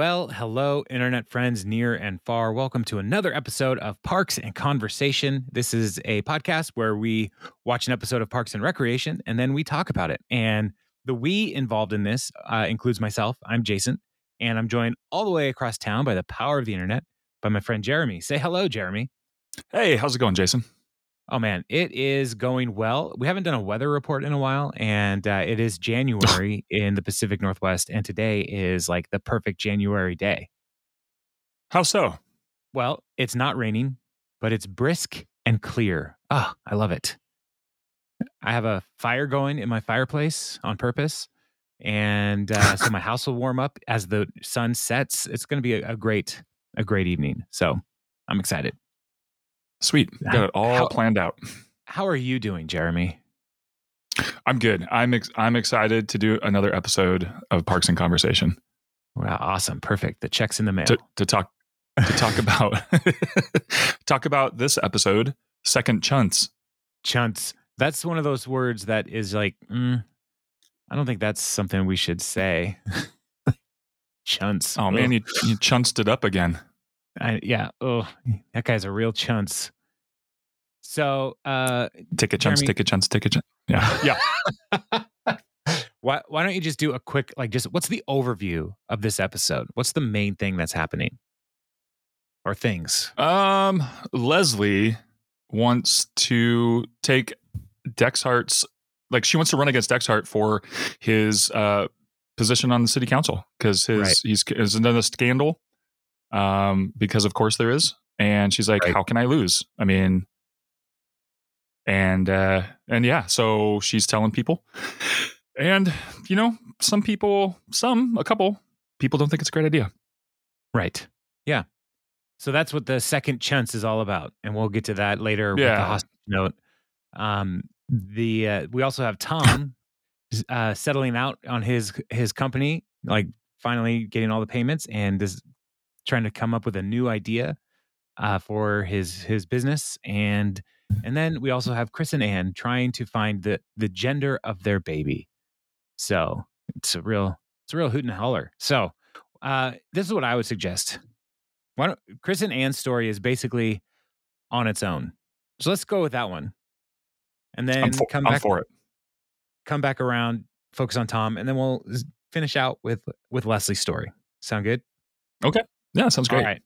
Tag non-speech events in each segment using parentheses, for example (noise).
Well, hello, internet friends near and far. Welcome to another episode of Parks and Conversation. This is a podcast where we watch an episode of Parks and Recreation and then we talk about it. And the we involved in this uh, includes myself. I'm Jason, and I'm joined all the way across town by the power of the internet by my friend Jeremy. Say hello, Jeremy. Hey, how's it going, Jason? Oh man, it is going well. We haven't done a weather report in a while, and uh, it is (laughs) January in the Pacific Northwest, and today is like the perfect January day. How so? Well, it's not raining, but it's brisk and clear. Ah, I love it. I have a fire going in my fireplace on purpose, and uh, so my (laughs) house will warm up as the sun sets. It's going to be a, a great, a great evening. So I'm excited. Sweet. Got it all How- planned out. How are you doing, Jeremy? I'm good. I'm ex- I'm excited to do another episode of Parks and Conversation Wow, awesome, perfect. The check's in the mail. to, to talk to talk (laughs) about (laughs) talk about this episode, Second Chunts. Chunts. That's one of those words that is like, mm, I don't think that's something we should say. (laughs) Chunts. Oh man, you you chunced it up again. I, yeah. Oh, that guy's a real chunts. So, uh, Take a chunce, Jeremy- take a chunce, take a chunce. Yeah, yeah. (laughs) why why don't you just do a quick like just what's the overview of this episode? What's the main thing that's happening? Or things? Um, Leslie wants to take Dexhart's like she wants to run against Dexhart for his uh position on the city council because his Right. he's is another scandal. Um, because of course there is, and she's like, Right. "How can I lose?" I mean, and uh, and yeah, so she's telling people, and you know, some people, some a couple people don't think it's a great idea. Right. Yeah. So that's what the second chance is all about, and we'll get to that later with the Yeah. hostage note. Um, the uh, we also have Tom (coughs) uh, settling out on his his company, like finally getting all the payments, and is trying to come up with a new idea uh, for his his business, and and then we also have Chris and Anne trying to find the the gender of their baby. So it's a real it's a real hoot and holler. So uh, this is what I would suggest. Why don't Chris and Anne's story is basically on its own. So let's go with that one. And then for, come back for it. come back around, focus on Tom, and then we'll finish out with with Leslie's story. Sound good? Okay. Yeah, sounds great. All right.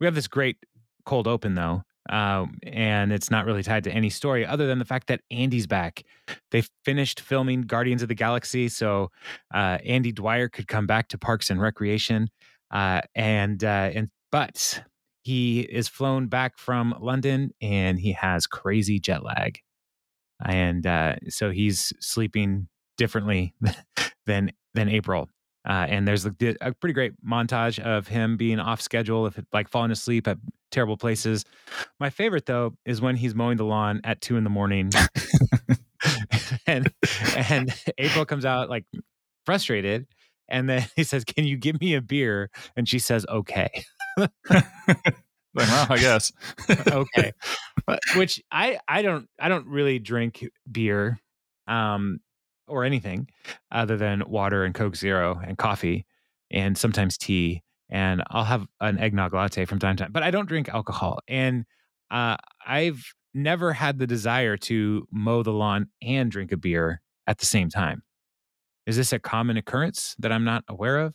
We have this great cold open though, um, and it's not really tied to any story other than the fact that Andy's back. They finished filming Guardians of the Galaxy, so uh, Andy Dwyer could come back to Parks and Recreation, uh, and uh, and but he is flown back from London and he has crazy jet lag, and uh, so he's sleeping differently (laughs) than than April. Uh, and there's a, a pretty great montage of him being off schedule, if like falling asleep at terrible places. My favorite though is when he's mowing the lawn at two in the morning, (laughs) (laughs) and and April comes out like frustrated, and then he says, "Can you give me a beer?" And she says, "Okay." (laughs) Like, well, I guess. okay But- which i i don't i don't really drink beer um or anything other than water and coke zero and coffee and sometimes tea and i'll have an eggnog latte from time to time but i don't drink alcohol. And uh i've never had the desire to mow the lawn and drink a beer at the same time. Is this a common occurrence that i'm not aware of?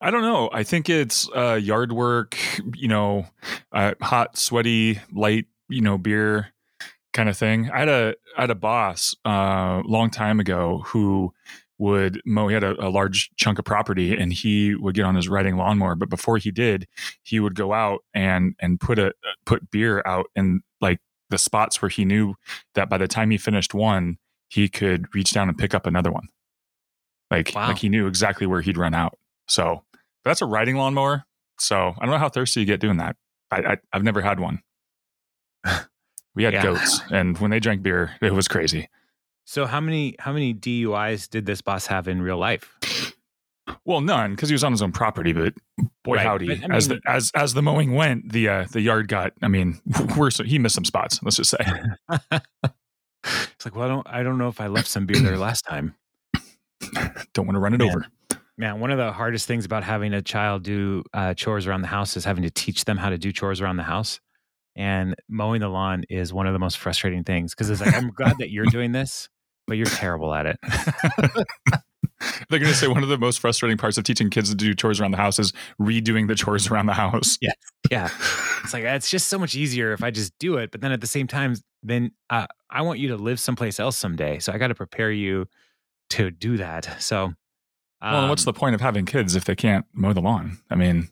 I don't know. I think it's uh, yard work, you know, uh, hot, sweaty, light, you know, beer kind of thing. I had a I had a boss a uh, long time ago who would mow. He had a, a large chunk of property, and he would get on his riding lawnmower. But before he did, he would go out and and put a put beer out in like the spots where he knew that by the time he finished one, he could reach down and pick up another one. Like Wow. like he knew exactly where he'd run out. So that's a riding lawnmower. So I don't know how thirsty you get doing that. I, I I've never had one. (laughs) We had Yeah. goats, and when they drank beer, it was crazy. so how many how many duis did this boss have in real life Well, none because he was on his own property. But boy, Right, howdy, but, I as the as as the mowing went, the uh, the yard got. I mean, (laughs) worse. He missed some spots. Let's just say. (laughs) it's like well i don't i don't know if i left some beer there last time (coughs) Don't want to run it Man. over. Man, one of the hardest things about having a child do uh, chores around the house is having to teach them how to do chores around the house. And mowing the lawn is one of the most frustrating things because it's like, I'm glad that you're doing this, but you're terrible at it. (laughs) They're going to say one of the most frustrating parts of teaching kids to do chores around the house is redoing the chores around the house. Yeah. Yeah. (laughs) It's like, it's just so much easier if I just do it. But then at the same time, then uh, I want you to live someplace else someday. So I got to prepare you to do that. So, um, well, what's the point of having kids if they can't mow the lawn? I mean,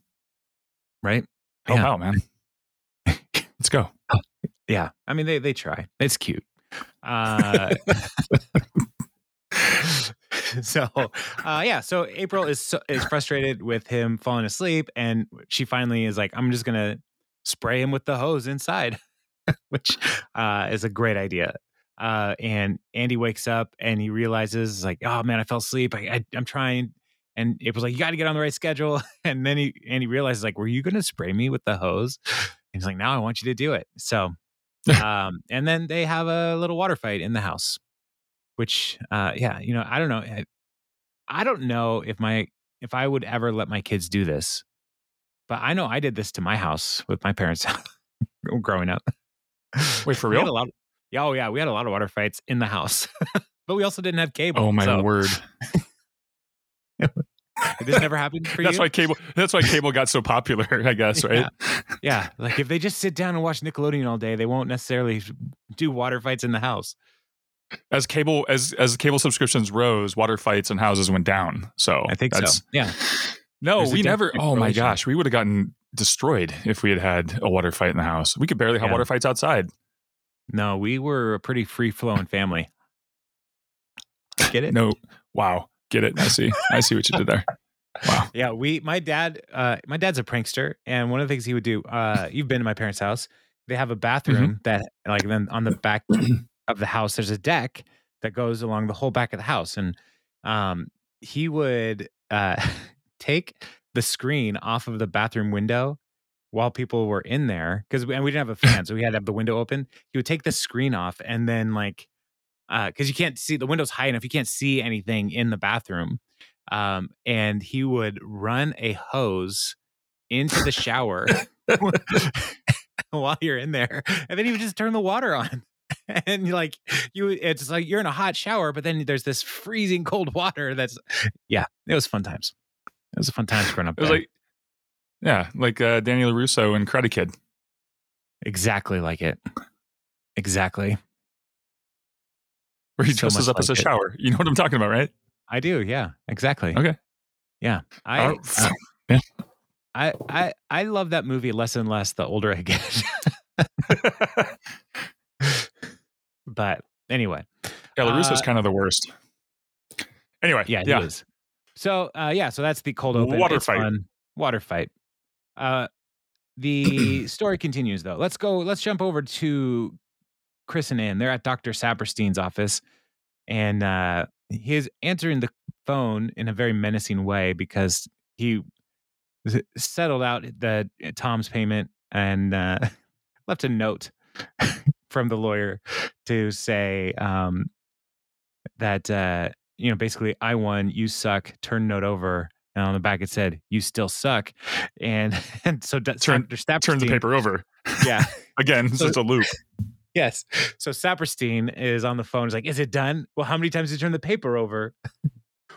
right? Help yeah. out, man. Let's go. Yeah. I mean, they, they try. It's cute. Uh, (laughs) so uh, yeah so april is is frustrated with him falling asleep and she finally is like i'm just gonna spray him with the hose inside (laughs) which uh, is a great idea uh, and andy wakes up and he realizes like oh man i fell asleep I, I, i'm trying and april's like you got to get on the right schedule (laughs) and then he and he realizes like were you gonna spray me with the hose he's like now i want you to do it. So (laughs) um, and then they have a little water fight in the house which uh yeah you know i don't know I, I don't know if my if i would ever let my kids do this but i know i did this to my house with my parents (laughs) growing up. Wait for real? of, yeah, oh yeah we had a lot of water fights in the house (laughs) but we also didn't have cable oh my so. word this never happened for that's you. why cable. That's why cable got so popular, (laughs) I guess. Right? Yeah. yeah. Like if they just sit down and watch Nickelodeon all day, they won't necessarily do water fights in the house as cable as as cable subscriptions rose, water fights and houses went down. So I think so. Yeah. No, There's we never. Oh my gosh, we would have gotten destroyed if we had had a water fight in the house. We could barely have yeah. water fights outside. No, we were a pretty free flowing family. Get it? No. Wow. Get it? I see. I see what you did there. Wow. (laughs) Yeah, we. My dad. Uh, my dad's a prankster, and one of the things he would do. Uh, you've been to my parents' house. They have a bathroom mm-hmm. that, like, then on the back (clears throat) of the house, there's a deck that goes along the whole back of the house. And um, he would uh, (laughs) take the screen off of the bathroom window while people were in there because and we didn't have a fan, so we had to have the window open. He would take the screen off and then like because uh, you can't see the window's high enough, you can't see anything in the bathroom. Um, and he would run a hose into the shower (laughs) (laughs) (laughs) while you're in there, and then he would just turn the water on. and like you it's like you're in a hot shower but then there's this freezing cold water that's yeah it was fun times it was a fun times growing up it was like yeah like uh daniel russo and karate kid exactly like it exactly where he so dresses up like as a it. shower you know what i'm talking about right i do yeah exactly okay yeah i uh, uh, (laughs) yeah. I, I I love that movie less and less the older I get. (laughs) But anyway, yeah, LaRusso's uh, kind of the worst. Anyway, yeah, yeah. is. So uh, yeah, so that's the cold open. Water it's fight. Fun. Water fight. Uh, the (clears throat) story continues though. Let's go. Let's jump over to Chris and Ann. They're at Doctor Saperstein's office, and uh, he is answering the phone in a very menacing way because he settled out the Tom's payment and uh, (laughs) left a note (laughs) from the lawyer to say um, that uh, you know basically I won, you suck, turn note over. And on the back it said, "You still suck," and (laughs) and so d- turn turn the paper over. Yeah, again, it's so, just a loop. Yes. So Saperstein is on the phone. He's like, "Is it done?" Well, how many times did you turn the paper over?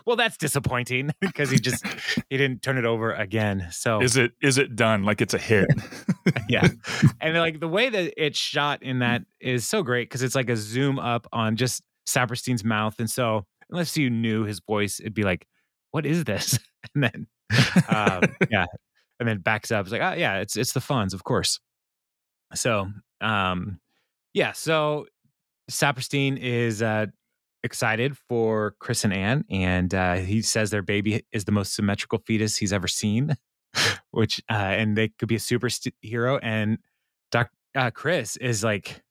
well, that's disappointing (laughs) because he just he didn't turn it over again. So is it is it done? Like it's a hit. yeah. (laughs) And like the way that it's shot in that is so great because it's like a zoom up on just Saperstein's mouth. And so unless you knew his voice, it'd be like, what is this? (laughs) And then um, yeah. And then backs up. It's like, oh yeah, it's it's the funds, of course. So um yeah, so Saperstein is uh excited for Chris and Anne, and uh, he says their baby is the most symmetrical fetus he's ever seen, (laughs) which uh, and they could be a superhero. And Doc uh, Chris is like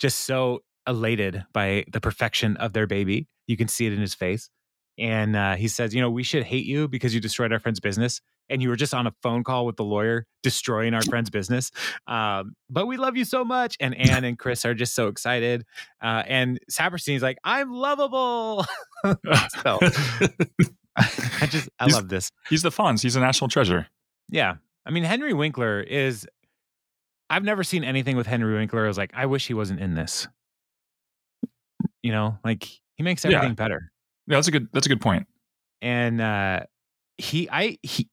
just so elated by the perfection of their baby. You can see it in his face. And uh, he says, you know, we should hate you because you destroyed our friend's business and you were just on a phone call with the lawyer destroying our friend's business. Um, but we love you so much. And Anne and Chris are just so excited. Uh, and Saperstein's like, I'm lovable. (laughs) so, (laughs) I just I He's- love this. He's the Fonz. He's a national treasure. Yeah. I mean, Henry Winkler is. I've never seen anything with Henry Winkler. I was like, I wish he wasn't in this. You know, like he makes Yeah. everything better. Yeah, that's a good. That's a good point. And uh he, I, he,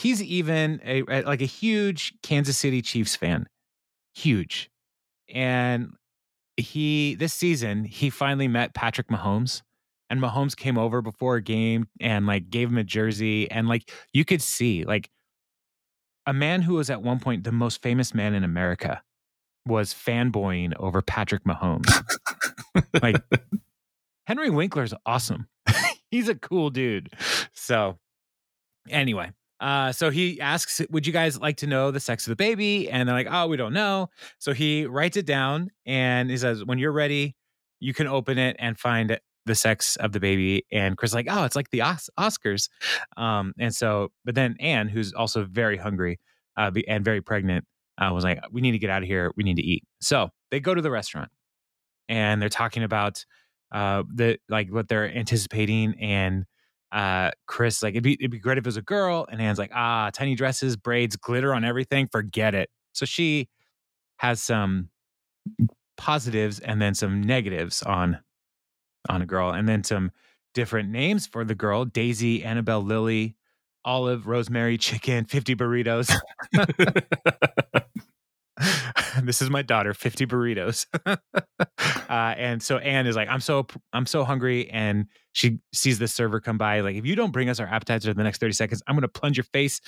he's even a, like a huge Kansas City Chiefs fan, huge. And he this season he finally met Patrick Mahomes. And Mahomes came over before a game and like gave him a jersey. And like you could see, like a man who was at one point the most famous man in America was fanboying over Patrick Mahomes. like (laughs) Henry Winkler's awesome. (laughs) He's a cool dude. So anyway, uh, so he asks, "Would you guys like to know the sex of the baby?" And they're like, "Oh, we don't know." So he writes it down and he says, "When you're ready, you can open it and find the sex of the baby." And Chris is like, "Oh, it's like the Os- Oscars." Um, and so, but then Anne, who's also very hungry uh, and very pregnant, uh, was like, "We need to get out of here. We need to eat." So they go to the restaurant and they're talking about uh, the like what they're anticipating and uh chris like it'd be it'd be great if it was a girl and anne's like ah tiny dresses braids glitter on everything forget it. So she has some positives and then some negatives on on a girl and then some different names for the girl daisy annabelle lily olive rosemary chicken (laughs) 50 burritos (laughs) (laughs) (laughs) this is my daughter 50 burritos. (laughs) Uh, and so anne is like i'm so i'm so hungry and she sees the server come by like if you don't bring us our appetizer in the next 30 seconds i'm going to plunge your face.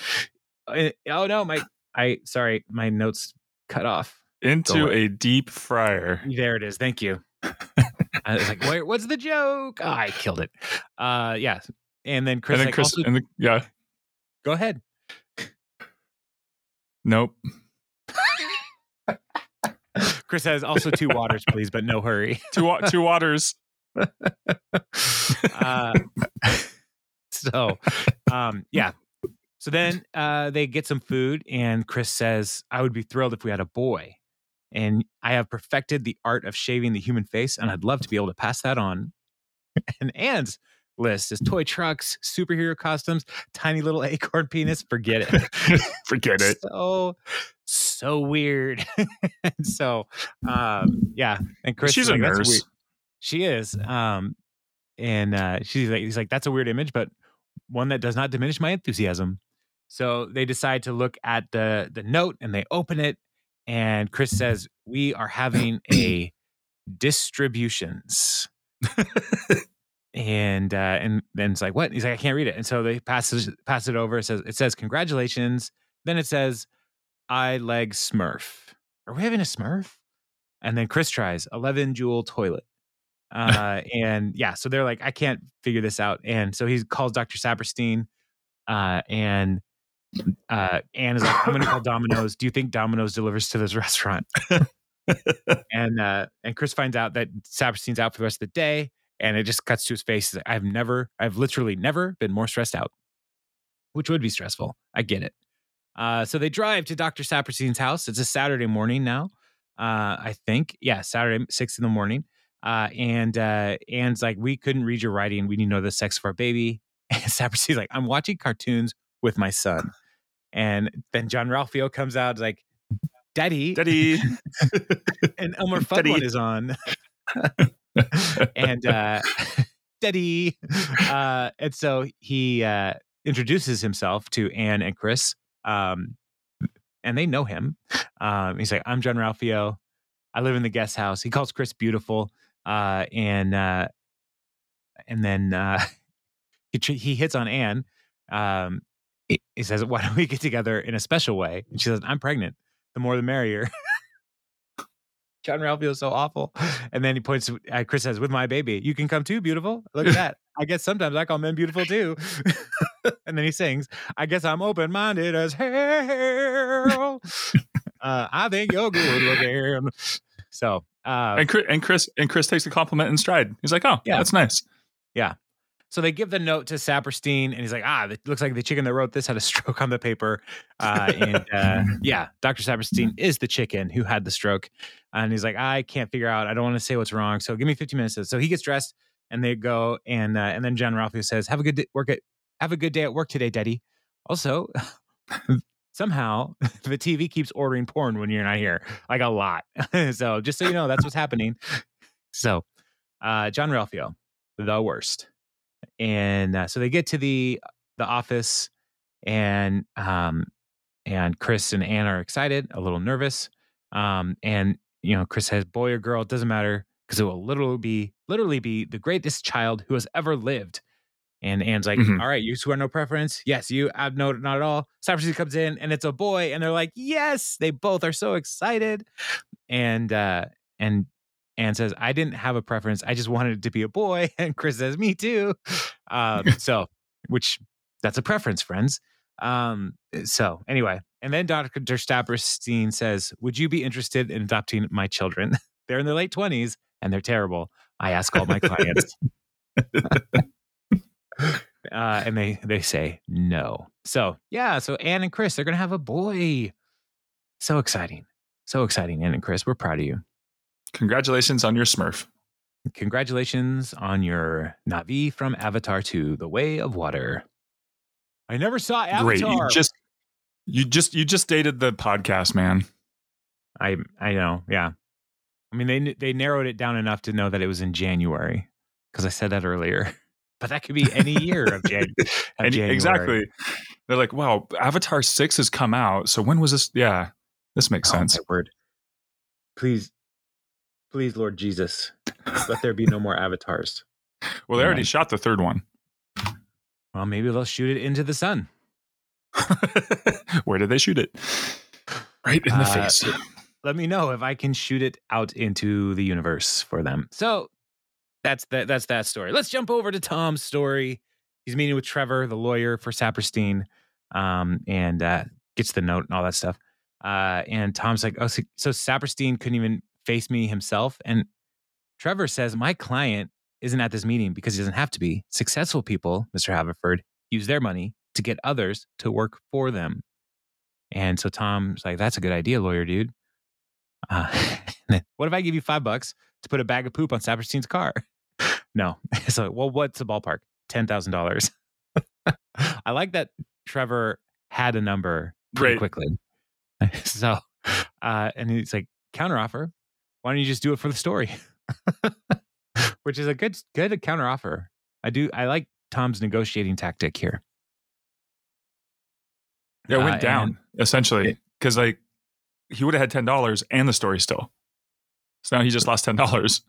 Uh, oh no my i sorry my notes cut off. Into a deep fryer. there it is thank you. (laughs) I was like Wait, what's the joke? Oh, i killed it. Uh yeah and then chris, and then like, Chris, also- and the, yeah, go ahead. Nope. Chris says also two waters please but no hurry. (laughs) Two two waters. (laughs) uh, so um yeah. So then uh they get some food and chris says i would be thrilled if we had a boy. And i have perfected the art of shaving the human face and i'd love to be able to pass that on. (laughs) And anne's list is toy trucks superhero costumes tiny little (laughs) acorn penis forget it (laughs) Forget it. so so weird (laughs) so um yeah and chris She's is a like, nurse. weird." she is um and uh she's like he's like that's a weird image but one that does not diminish my enthusiasm so they decide to look at the the note and they open it and chris says we are having (clears throat) a distributions and uh and then it's like what? He's like i can't read it. And so they pass it, pass it over. It says it says congratulations. Then it says i leg smurf. Are we having a smurf? And then chris tries 11 jewel toilet. (laughs) Uh and yeah so they're like i can't figure this out. And so he calls dr saperstein uh and uh Anne is like i'm gonna call domino's. Do you think domino's delivers to this restaurant? (laughs) And uh and chris finds out that saperstein's out for the rest of the day and it just cuts to his face. He's like, i've never i've literally never been more stressed out which would be stressful. I get it. Uh so they drive to dr saperstein's house. It's a saturday morning now uh i think. Yeah saturday six in the morning. Uh and uh anne's like we couldn't read your writing. We need to know the sex of our baby. (laughs) And saperstein's like i'm watching cartoons with my son. And then jean-ralphio comes out like daddy. Daddy. (laughs) and Elmer (laughs) Fudd is on. (laughs) and uh Daddy. Uh and so he uh introduces himself to Anne and Chris. Um and they know him. Um he's like, I'm Jean-Ralphio. I live in the guest house. He calls Chris beautiful. Uh and uh and then uh (laughs) he he hits on Anne. Um he, he says, Why don't we get together in a special way? And she says, I'm pregnant. The more the merrier. (laughs) Jean-Ralphio is so awful. (laughs) And then he points to uh, Chris says, with my baby, you can come too, beautiful. Look at that. I guess sometimes I call men beautiful too. (laughs) and then he sings, I guess I'm open minded as hell. uh, I think you're good looking. So, uh, and Chris and Chris and Chris takes the compliment in stride. He's like, "Oh, Yeah. that's nice." So they give the note to Saperstein, and he's like, "Ah, it looks like the chicken that wrote this had a (laughs) stroke on the paper." Uh, and uh, (laughs) yeah, Doctor Saperstein is the chicken who had the stroke, and he's like, "I can't figure out. I don't want to say what's wrong. So give me 15 minutes." So he gets dressed and they go and uh, and then Jean-Ralphio says, "Have a good day, work at have a good day at work today, Daddy." Also, (laughs) somehow the TV keeps ordering porn when you're not here, like a lot. so just so you know, that's what's happening. So, uh, Jean-Ralphio, the worst, and uh, so they get to the the office, and um, and Chris and Anne are excited, a little nervous, um, and you know Chris says, "Boy or girl, it doesn't matter." Because it will literally be literally be the greatest child who has ever lived. And Anne's like, Mhm. all right, you swear no preference. Yes, you have no, not at all. Cypress comes in and it's a boy. And they're like, yes, they both are so excited. And, uh, and Anne says, I didn't have a preference. I just wanted it to be a boy. (laughs) And Chris says, me too. Um, (laughs) so, which that's a preference, friends. Um, so anyway, and then Dr. Stapperstein says, would you be interested in adopting my children? (laughs) they're in their late 20s and they're terrible. I ask all my clients. uh, and they they say no. So yeah, so Anne and Chris they're gonna have a boy. So exciting, so exciting, Anne and Chris. We're proud of you. Congratulations on your Smurf. Congratulations on your Navi from Avatar 2, The Way of Water. I never saw Avatar. Great. You just you just you just dated the podcast, man. I I know, yeah. I mean they they narrowed it down enough to know that it was in January because I said that earlier. (laughs) But that could be any year of, Jan- (laughs) of And January. exactly. They're like, wow, Avatar 6 has come out. So when was this? Yeah, this makes Oh, sense. word. Please, please, Lord Jesus, let there be no more (laughs) avatars. Well, they already shot the third one. Well, maybe they'll shoot it into the sun. (laughs) Where did they shoot it? Right in the Uh, face. Let me know if I can shoot it out into the universe for them. So that's that. That's that story. Let's jump over to Tom's story. He's meeting with Trevor, the lawyer for Saperstein, um, and uh, gets the note and all that stuff. Uh, and Tom's like, "Oh, so, so Saperstein couldn't even face me himself." And Trevor says, "My client isn't at this meeting because he doesn't have to be. Successful people, Mr. Haverford, use their money to get others to work for them." And so Tom's like, "That's a good idea, lawyer dude." Uh, (laughs) what if I give you five bucks to put a bag of poop on Saperstein's car? (laughs) No. (laughs) So, well, what's the ballpark? Ten thousand dollars. I like that Trevor had a number pretty Right. quickly. So, uh, and he's like, counteroffer. Why don't you just do it for the story? (laughs) Which is a good, good counteroffer. I do. I like Tom's negotiating tactic here. Yeah, it Uh, went down essentially because like he would have had ten dollars and the story still. So now he just lost ten dollars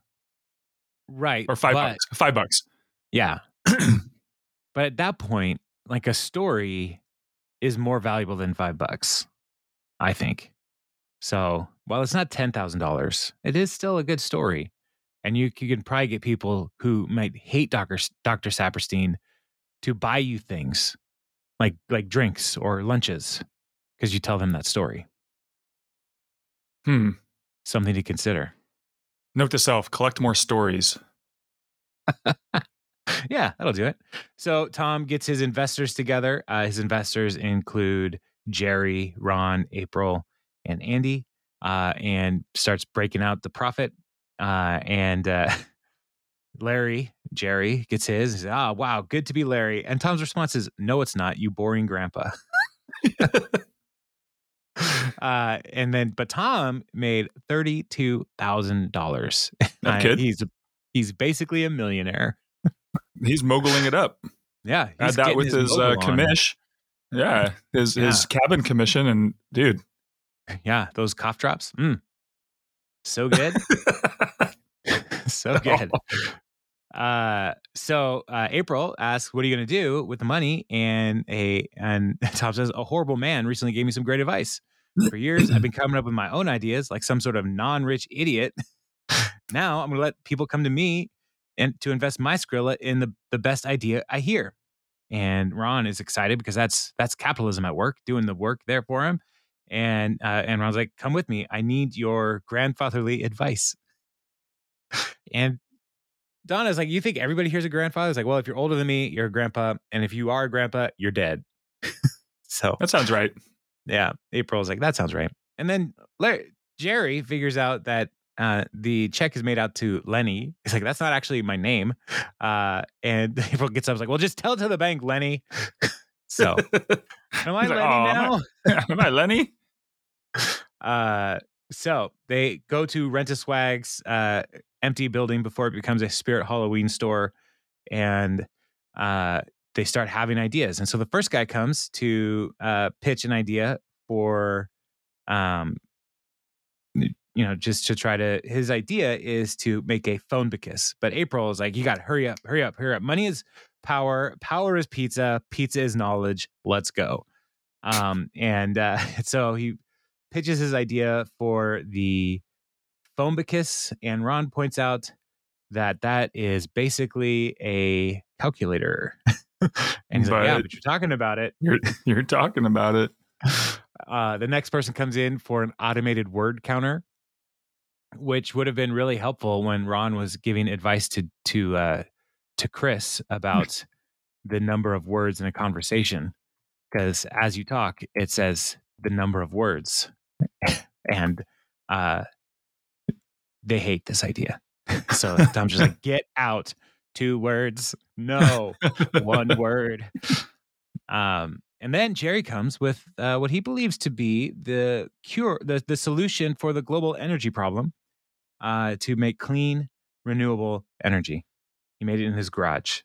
Right. or five but- bucks. Five bucks. Yeah. (clears throat) but at that point, like a story is more valuable than five bucks, I think. So while it's not $10,000, it is still a good story. And you, you can probably get people who might hate Dr. Dr. Saperstein to buy you things like, like drinks or lunches because you tell them that story. Hmm. Something to consider. Note to self: collect more stories. (laughs) yeah, that'll do it. So Tom gets his investors together. Uh, his investors include Jerry, Ron, April, and Andy, uh, and starts breaking out the profit. Uh, and uh, (laughs) Larry, Jerry, gets his. Says, "Ah, wow, good to be Larry." And Tom's response is, "No, it's not. You boring grandpa." (laughs) uh, and then, but Tom made thirty-two thousand dollars. (laughs) That kid. He's he's basically a millionaire. He's mogling it up. Yeah, Add that with his, uh, mogul on. commish. Yeah, his his cabin commission, and dude, Yeah, those cough drops. Mm. So good. (laughs) (laughs) so good. (laughs) Uh, so uh, April asks, "What are you going to do with the money?" And a and Tom says, "A horrible man recently gave me some great advice. For years, I've been coming up with my own ideas, like some sort of non-rich idiot. now I'm going to let people come to me and to invest my Skrilla in the the best idea I hear." And Ron is excited because that's that's capitalism at work, doing the work there for him. And uh, and Ron's like, "Come with me. I need your grandfatherly advice." (laughs) And Donna's like, "You think everybody here's a grandfather?" It's like, "Well, if you're older than me, you're a grandpa, and if you are a grandpa, you're dead." (laughs) so that sounds right. yeah, April's like, "That sounds right." And then Larry, Jerry figures out that uh, the check is made out to Lenny. He's like, that's not actually my name. Uh, and (laughs) April gets up, is like, well, just tell it to the bank, Lenny. So, am I He's like, Lenny "Oh, am I- now? (laughs) Am I Lenny? (laughs) Uh, so they go to Rent a Swag's uh, empty building before it becomes a Spirit Halloween store, and uh, they start having ideas. And so the first guy comes to uh, pitch an idea for, um, you know, just to try to. His idea is to make a phone bicus, but April is like, "You got to hurry up, hurry up, hurry up! Money is power, power is pizza, pizza is knowledge. Let's go." Um, and uh, (laughs) so he pitches his idea for the Phonebicus, and Ron points out that that is basically a calculator. (laughs) and he's like, "Yeah, But- but you're talking about it." You're (laughs) you're talking about it. Uh, the next person comes in for an automated word counter, which would have been really helpful when Ron was giving advice to to uh, to Chris (laughs) about the number of words in a conversation. Because as you talk, it says the number of words, (laughs) and uh, they hate this idea. So (laughs) Tom's just like, "Get out! Two words, no, one word." Um, and then Jerry comes with uh, what he believes to be the cure, the, the solution for the global energy problem uh, to make clean, renewable energy. He made it in his garage.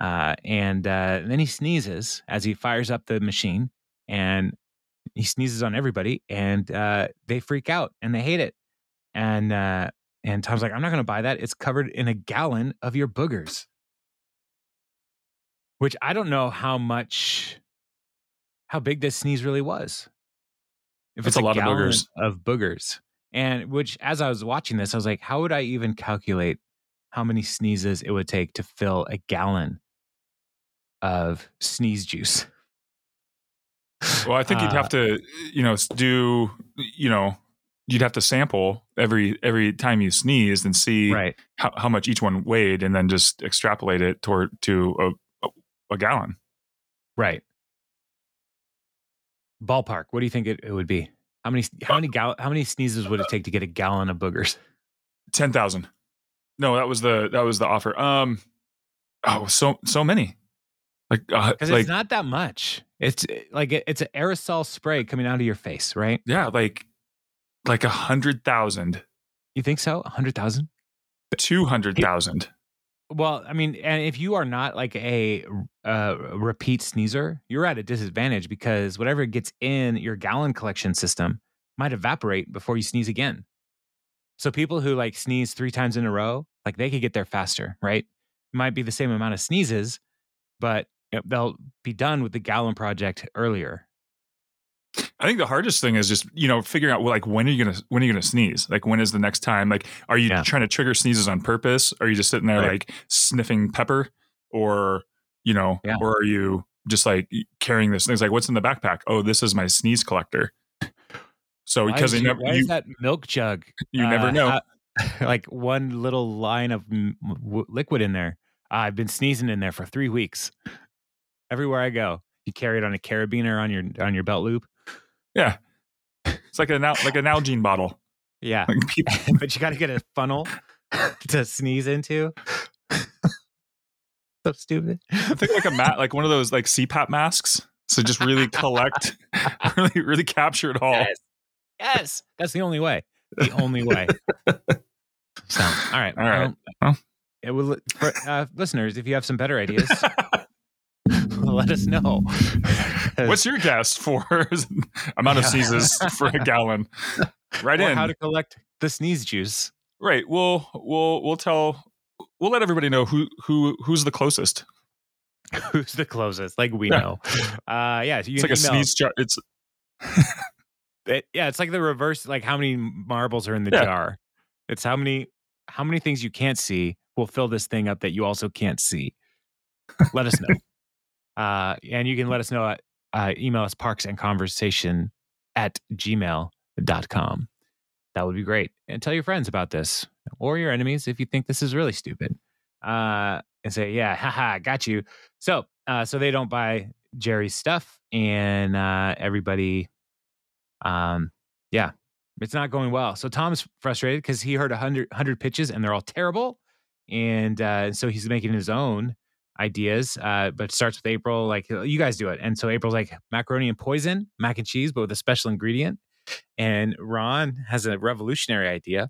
Uh, and, uh, and then he sneezes as he fires up the machine and he sneezes on everybody and uh, they freak out and they hate it. And, uh, and Tom's like, I'm not going to buy that. It's covered in a gallon of your boogers. Which I don't know how much how big this sneeze really was. If That's a lot of boogers. Of boogers. And which as I was watching this, I was like, how would I even calculate how many sneezes it would take to fill a gallon of sneeze juice? Well, I think you'd Uh, have to, you know, do, you know, you'd have to sample every every time you sneezed and see Right. how, how much each one weighed, and then just extrapolate it toward to a, a, a gallon. Right. Ballpark. What do you think it, it would be? How many how many gal- how many sneezes would it take to get a gallon of boogers? Ten thousand. No, that was the that was the offer. Um, oh, so so many. Like, uh, Because like it's not that much. It's eh, like it- it's an aerosol spray coming out of your face, right? yeah, like like a hundred thousand, You think so? A hundred thousand? two hundred thousand. Well, I mean, and if you are not like a uh, repeat sneezer, you're at a disadvantage because whatever gets in your gallon collection system might evaporate before you sneeze again. So people who like sneeze three times in a row, like they could get there faster, right? It might be the same amount of sneezes, but they'll be done with the gallon project earlier. I think the hardest thing is just you know figuring out like when are you gonna when are you gonna sneeze? Like when is the next time? Like are you Yeah. trying to trigger sneezes on purpose? Are you just sitting there Right. like sniffing pepper, or you know, Yeah. or are you just like carrying this thing? It's like what's in the backpack? Oh, this is my sneeze collector. So Why because is you you- never why you, is that milk jug (laughs) you never uh, know. ha- (laughs) like one little line of m- w- liquid in there. I've been sneezing in there for three weeks. Everywhere I go, you carry it on a carabiner on your on your belt loop. yeah, it's like an al- like an Nalgene bottle. (laughs) Yeah, Like people, but you got to get a funnel to sneeze into. so stupid. I think like a mat, like one of those like CPAP masks. So just really collect, really really capture it all. Yes. Yes, (laughs) that's the only way. The only way. So, all right, All right. well, Well. it will for uh, listeners. If you have some better ideas, (laughs) let us know. What's your guess for (laughs) amount of sneezes for a gallon? Right or in. how to collect the sneeze juice? right. We'll we'll we'll tell we'll let everybody know who who who's the closest. Who's the closest? Like we Yeah. know. Uh, yeah, so you It's like a sneeze jar. It's it- yeah, it's like the reverse. Like how many marbles are in the Yeah. jar? It's how many how many things you can't see will fill this thing up that you also can't see. Let us know. (laughs) Uh, and you can let us know at uh, email us parks and conversation at gmail.com. That would be great. And tell your friends about this or your enemies if you think this is really stupid. Uh, and say, yeah, haha, got you. So, uh, so they don't buy Jerry's stuff and uh, everybody, um, yeah, it's not going well. So Tom's frustrated because he heard 100, 100 pitches and they're all terrible. And uh, so he's making his own ideas, uh, but starts with April, like, you guys do it. And so April's like, macaroni and poison, mac and cheese, but with a special ingredient. And Ron has a revolutionary idea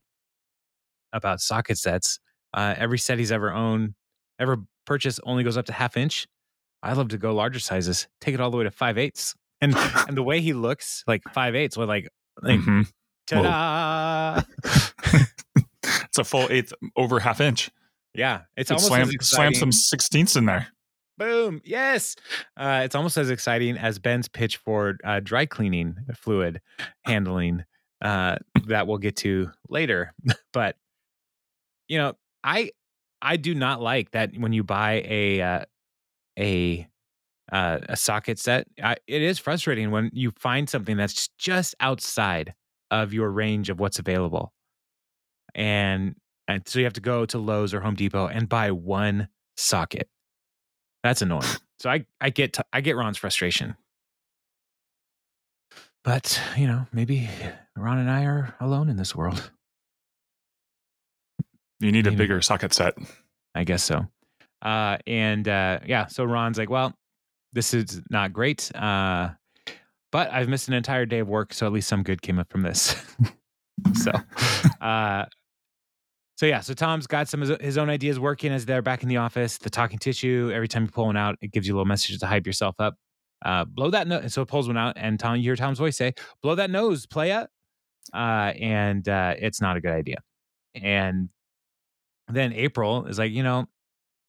about socket sets. Uh, every set he's ever owned, ever purchased, only goes up to half inch. I love to go larger sizes, take it all the way to five eighths. And (laughs) and the way he looks, like five eighths, with like, like Mhm. ta-da! (laughs) it's a full eighth over half inch. yeah, it's Could almost slam, slam some sixteenths in there. Boom! Yes, uh, it's almost as exciting as Ben's pitch for uh, dry cleaning fluid handling uh, that we'll get to later. (laughs) but you know, I I do not like that when you buy a uh, a uh, a socket set. I, it is frustrating when you find something that's just outside of your range of what's available, and and so you have to go to Lowe's or Home Depot and buy one socket. That's annoying. (laughs) So I I get t- I get Ron's frustration, but you know maybe Ron and I are alone in this world. You need a bigger socket set. I guess so. Uh, and uh, yeah, so Ron's like, well, this is not great, uh, but I've missed an entire day of work, so at least some good came up from this. (laughs) so, (laughs) uh, so yeah, so Tom's got some of his- own ideas working as they're back in the office. The talking tissue, every time you pull one out, it gives you a little message to hype yourself up. Uh, blow that nose. So it pulls one out, and Tom, you hear Tom's voice say, "Blow that nose, playa," uh, and uh, it's not a good idea. And then April is like, you know,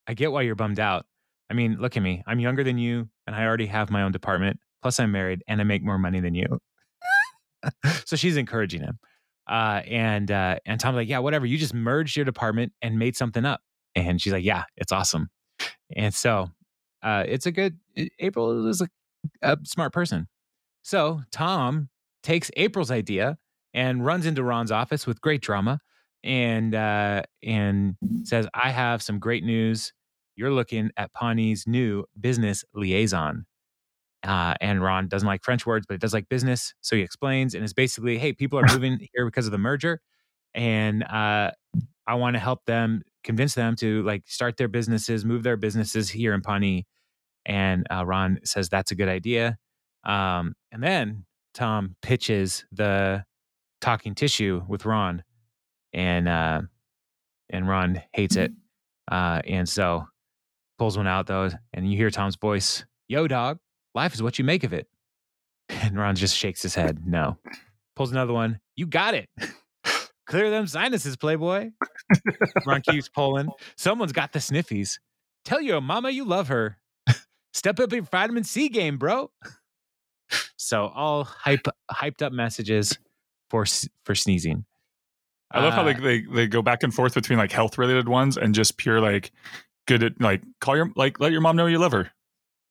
I get why you're bummed out. I mean, look at me. I'm younger than you, and I already have my own department. Plus, I'm married, and I make more money than you. (laughs) so she's encouraging him. Uh, and uh, and Tom's like, yeah, whatever. You just merged your department and made something up. And she's like, yeah, it's awesome. And so uh, it's a good. April is a, a smart person. So Tom takes April's idea and runs into Ron's office with great drama and uh, and says, "I have some great news. You're looking at Pawnee's new business liaison." Uh, and Ron doesn't like French words, but he does like business, so he explains and is basically, "Hey, people are (laughs) moving here because of the merger, and uh, I want to help them, convince them to like start their businesses, move their businesses here in Pawnee." And uh, Ron says that's a good idea. Um, and then Tom pitches the talking tissue with Ron and uh and Ron hates it. (laughs) Uh and so pulls one out though, and you hear Tom's voice, Yo dog, life is what you make of it. (laughs) And Ron just shakes his head. No. Pulls another one. You got it. (laughs) Clear them sinuses, Playboy. Ron keeps pulling. Someone's got the sniffies. Tell your mama you love her. (laughs) Step up your vitamin C game, bro. So all hype hyped up messages for for sneezing. I love how Uh, they, they they go back and forth between like health related ones and just pure like good at like call your like let your mom know you love her.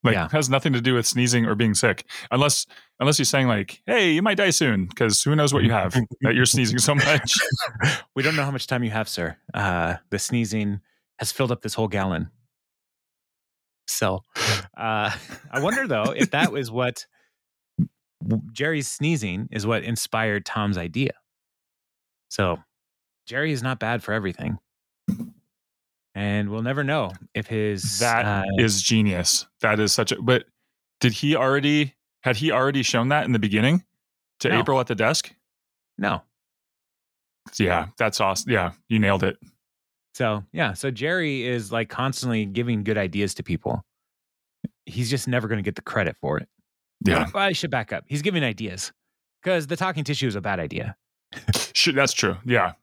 Like Yeah. has nothing to do with sneezing or being sick, unless unless he's saying like, "Hey, you might die soon," because who knows what you have (laughs) that you're sneezing so much. we don't know how much time you have, sir. Uh, the sneezing has filled up this whole gallon. So, uh, I wonder though if that was what Jerry's sneezing is what inspired Tom's idea. So, Jerry is not bad for everything, and we'll never know if his That is uh, genius. That is such a. But did he already? Had he already shown that in the beginning to No. April at the desk? no. Yeah, that's awesome. Yeah, you nailed it. So yeah, so Jerry is like constantly giving good ideas to people. He's just never going to get the credit for it. Yeah, Well, I should back up. He's giving ideas because the talking tissue is a bad idea. That's true. Yeah,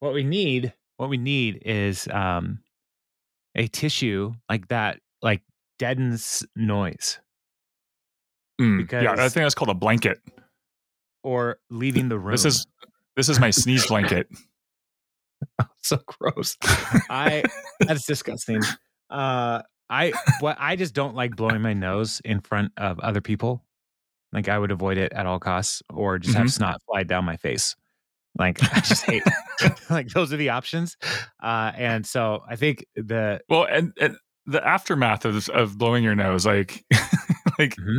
What we need, what we need is um, a tissue like that, like deadens noise Mm, yeah. I think that's called a blanket. or leaving the room. This is this is my sneeze blanket. (laughs) so gross. I that's disgusting. Uh, I what I just don't like blowing my nose in front of other people. Like I would avoid it at all costs, or just have snot fly down my face. Like I just hate. (laughs) (laughs) like those are the options. Uh, and so I think the Well, and, and the aftermath of of blowing your nose, like (laughs) like Mhm.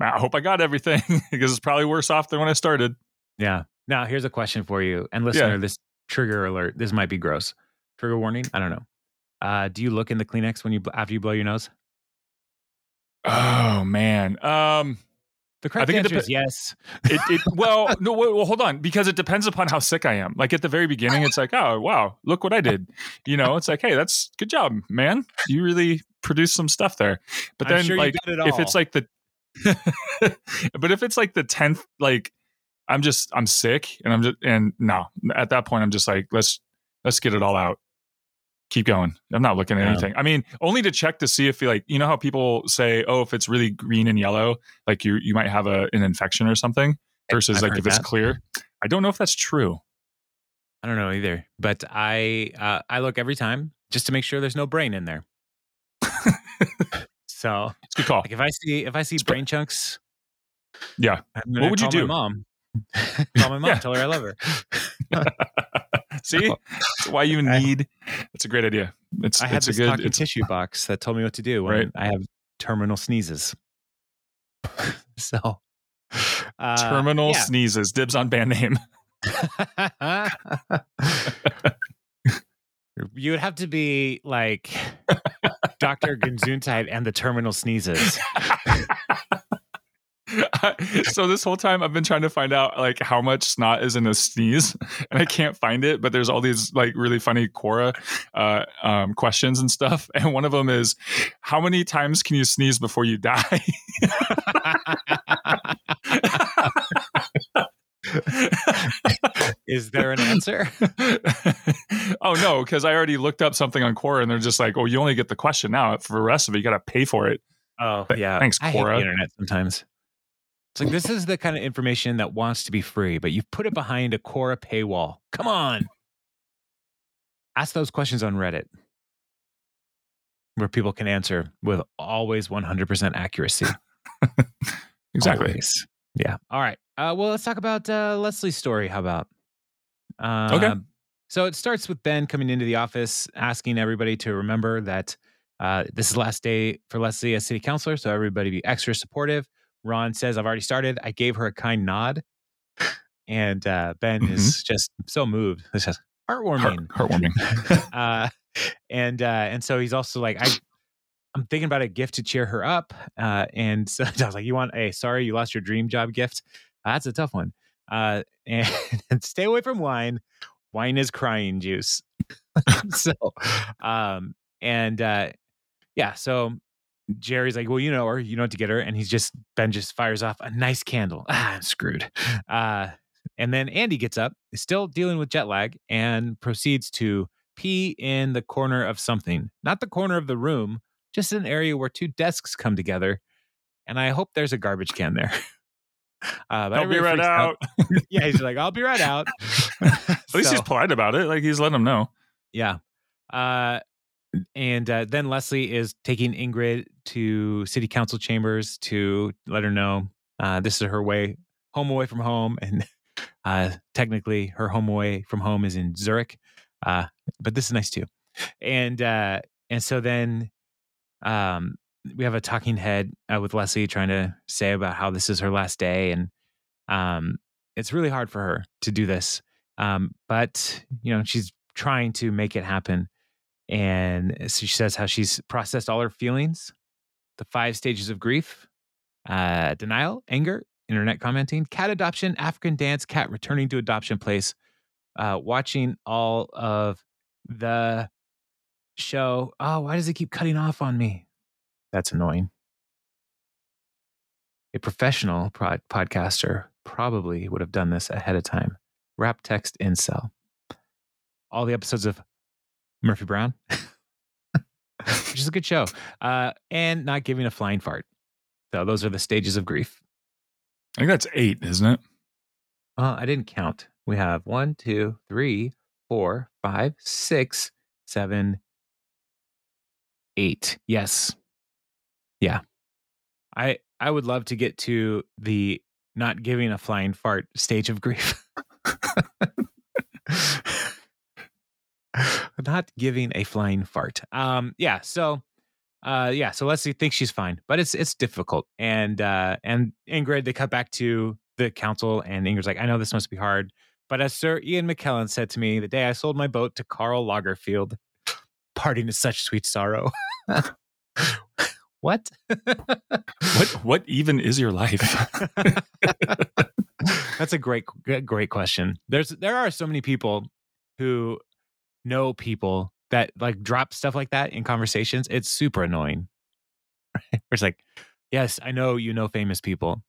I hope I got everything because it's probably worse off than when I started. Yeah. Now here's a question for you, and listener, Yeah. this trigger alert. This might be gross. Trigger warning. I don't know. Uh, do you look in the Kleenex when you after you blow your nose? Oh man. Um The correct think it answer is yes. (laughs) it, it well no wait, well hold on because it depends upon how sick I am. Like at the very beginning it's like, "Oh, wow, look what I did." You know, it's like, "Hey, that's good job, man. You really produced some stuff there." But then sure like it if it's like the (laughs) but if it's like the 10th like i'm just i'm sick and i'm just and no at that point i'm just like let's let's get it all out keep going i'm not looking at Yeah. anything i mean only to check to see if you like you know how people say oh if it's really green and yellow like you you might have a an infection or something versus I've like if it's clear i don't know if that's true I don't know either, but I uh, I look every time just to make sure there's no brain in there. so, it's a good call like if I see if I see Sp- brain chunks, Yeah. Gonna would you do? Mom, (laughs) call my mom, Yeah. tell her I love her. (laughs) (laughs) see (laughs) That's why you (laughs) need it's a great idea it's I had it's this good talking tissue box that told me what to do when Right. I have terminal sneezes. (laughs) so, uh, terminal yeah. sneezes dibs on band name you would have to be like Dr. Gesundheit and the terminal sneezes. (laughs) so this whole time I've been trying to find out like how much snot is in a sneeze, (laughs) and I can't find it. But there's all these like really funny Quora uh, um, questions and stuff, (laughs) and one of them is, "How many times can you sneeze before you die?" Is there an answer? oh no, because I already looked up something on Quora, and they're just like, "Oh, you only get the question now. For the rest of it, you got to pay for it." Oh, yeah. thanks, I hate the Quora. internet sometimes. It's like this is the kind of information that wants to be free, but you've put it behind a Quora paywall. Come on. Ask those questions on Reddit where people can answer with always 100% accuracy. (laughs) Exactly. Always. Yeah. All right. Uh, well, let's talk about uh, Leslie's story. How about? Um, Okay. So it starts with Ben coming into the office, asking everybody to remember that uh, this is the last day for Leslie as city councilor. So everybody be extra supportive. Ron says, I've already started. I gave her a kind nod. And uh, Ben is just so moved. Just Heart, heartwarming. heartwarming. (laughs) uh, and uh, and so he's also like, I, I'm thinking about a gift to cheer her up. Uh, and so (laughs) I was like, you want a sorry you lost your dream job gift? Uh, that's a tough one. Uh, and, (laughs) and stay away from wine. Wine is crying juice. so, um, and uh, yeah, so Jerry's like, well, you know her, you know what to get her, and he's just Ben just fires off a nice candle. (laughs) Ah, I'm screwed. Uh, and then Andy gets up, is still dealing with jet lag, and proceeds to pee in the corner of something, not the corner of the room, just an area where two desks come together. And I hope there's a garbage can there. (laughs) Uh, I'll be right freaks out. (laughs) yeah, he's like, I'll be right out. At least he's polite about it. Like he's letting them know. yeah. Uh, and uh, then Leslie is taking Ingrid to city council chambers to let her know uh, this is her way home away from home. (laughs) And uh, technically, her home away from home is in Zurich. Uh, but this is nice too. And uh, and so then um, we have a talking head uh, with Leslie trying to say about how this is her last day. And um, it's really hard for her to do this. Um, but, you know, she's trying to make it happen. And so she says how she's processed all her feelings, the five stages of grief, uh, denial, anger, internet commenting, cat adoption, African dance, cat returning to adoption place, uh, watching all of the show. Oh, why does it keep cutting off on me? That's annoying. A professional podcaster probably would have done this ahead of time. Rap text incel. All the episodes of Murphy Brown, (laughs) which is a good show, uh, and not giving a flying fart. So those are the stages of grief. I think that's eight, isn't it? Uh, I didn't count. We have one, two, three, four, five, six, seven, eight. Yes. Yeah. I I would love to get to the not giving a flying fart stage of grief. (laughs) (laughs) (laughs) not giving a flying fart. Um yeah, so uh yeah, so Leslie thinks she's fine, but it's it's difficult. And uh and Ingrid they cut back to the council, and Ingrid's like, I know this must be hard, but as Sir Ian McKellen said to me the day I sold my boat to Karl Lagerfeld, parting is such sweet sorrow. (laughs) what? what what even is your life? (laughs) That's a great great question. There's there are so many people who know people that like drop stuff like that in conversations. It's super annoying. (laughs) it's like, yes, I know you know famous people,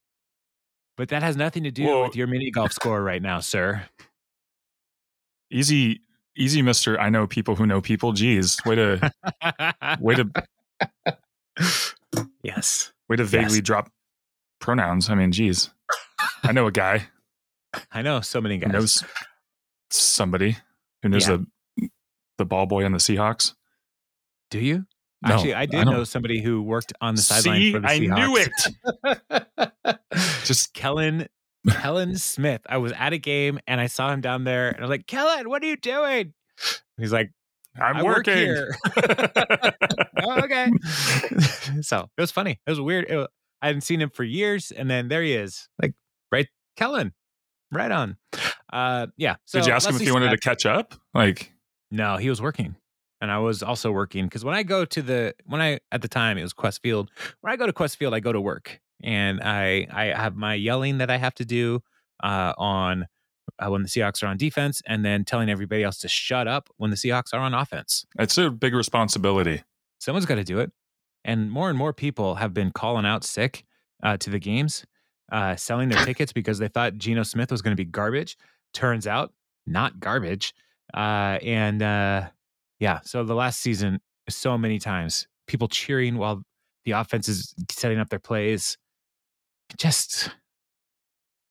but that has nothing to do with your mini golf score right now, sir. easy easy mister i know people who know people geez way to way to (laughs) yes, way to vaguely Yes. drop pronouns i mean geez i know a guy (laughs) I know so many who guys. knows somebody who knows Yeah. the the ball boy on the seahawks Do you? No, Actually, I I did don't. know somebody who worked on the sideline for the i knew it (laughs) (laughs) just Kellen Kellen Smith. I was at a game and I saw him down there, and I was like, "Kellen, what are you doing?" He's like, i'm "I work working here." (laughs) oh, okay. so it was funny. It was weird. It wa- I hadn't seen him for years, and then there he is, like right, Kellen, right on. Uh, yeah. So did you ask him if he wanted to catch up like No, he was working. And I was also working because when I go to the when I at the time it was Qwest Field. When I go to Qwest Field, I go to work and I I have my yelling that I have to do uh, on uh, when the Seahawks are on defense, and then telling everybody else to shut up when the Seahawks are on offense. it's a big responsibility Someone's got to do it, and more and more people have been calling out sick uh, to the games, uh, selling their (laughs) tickets because they thought Geno Smith was going to be garbage. Turns out, not garbage. Uh, and uh, yeah, so the last season, so many times, people cheering while the offense is setting up their plays. Just,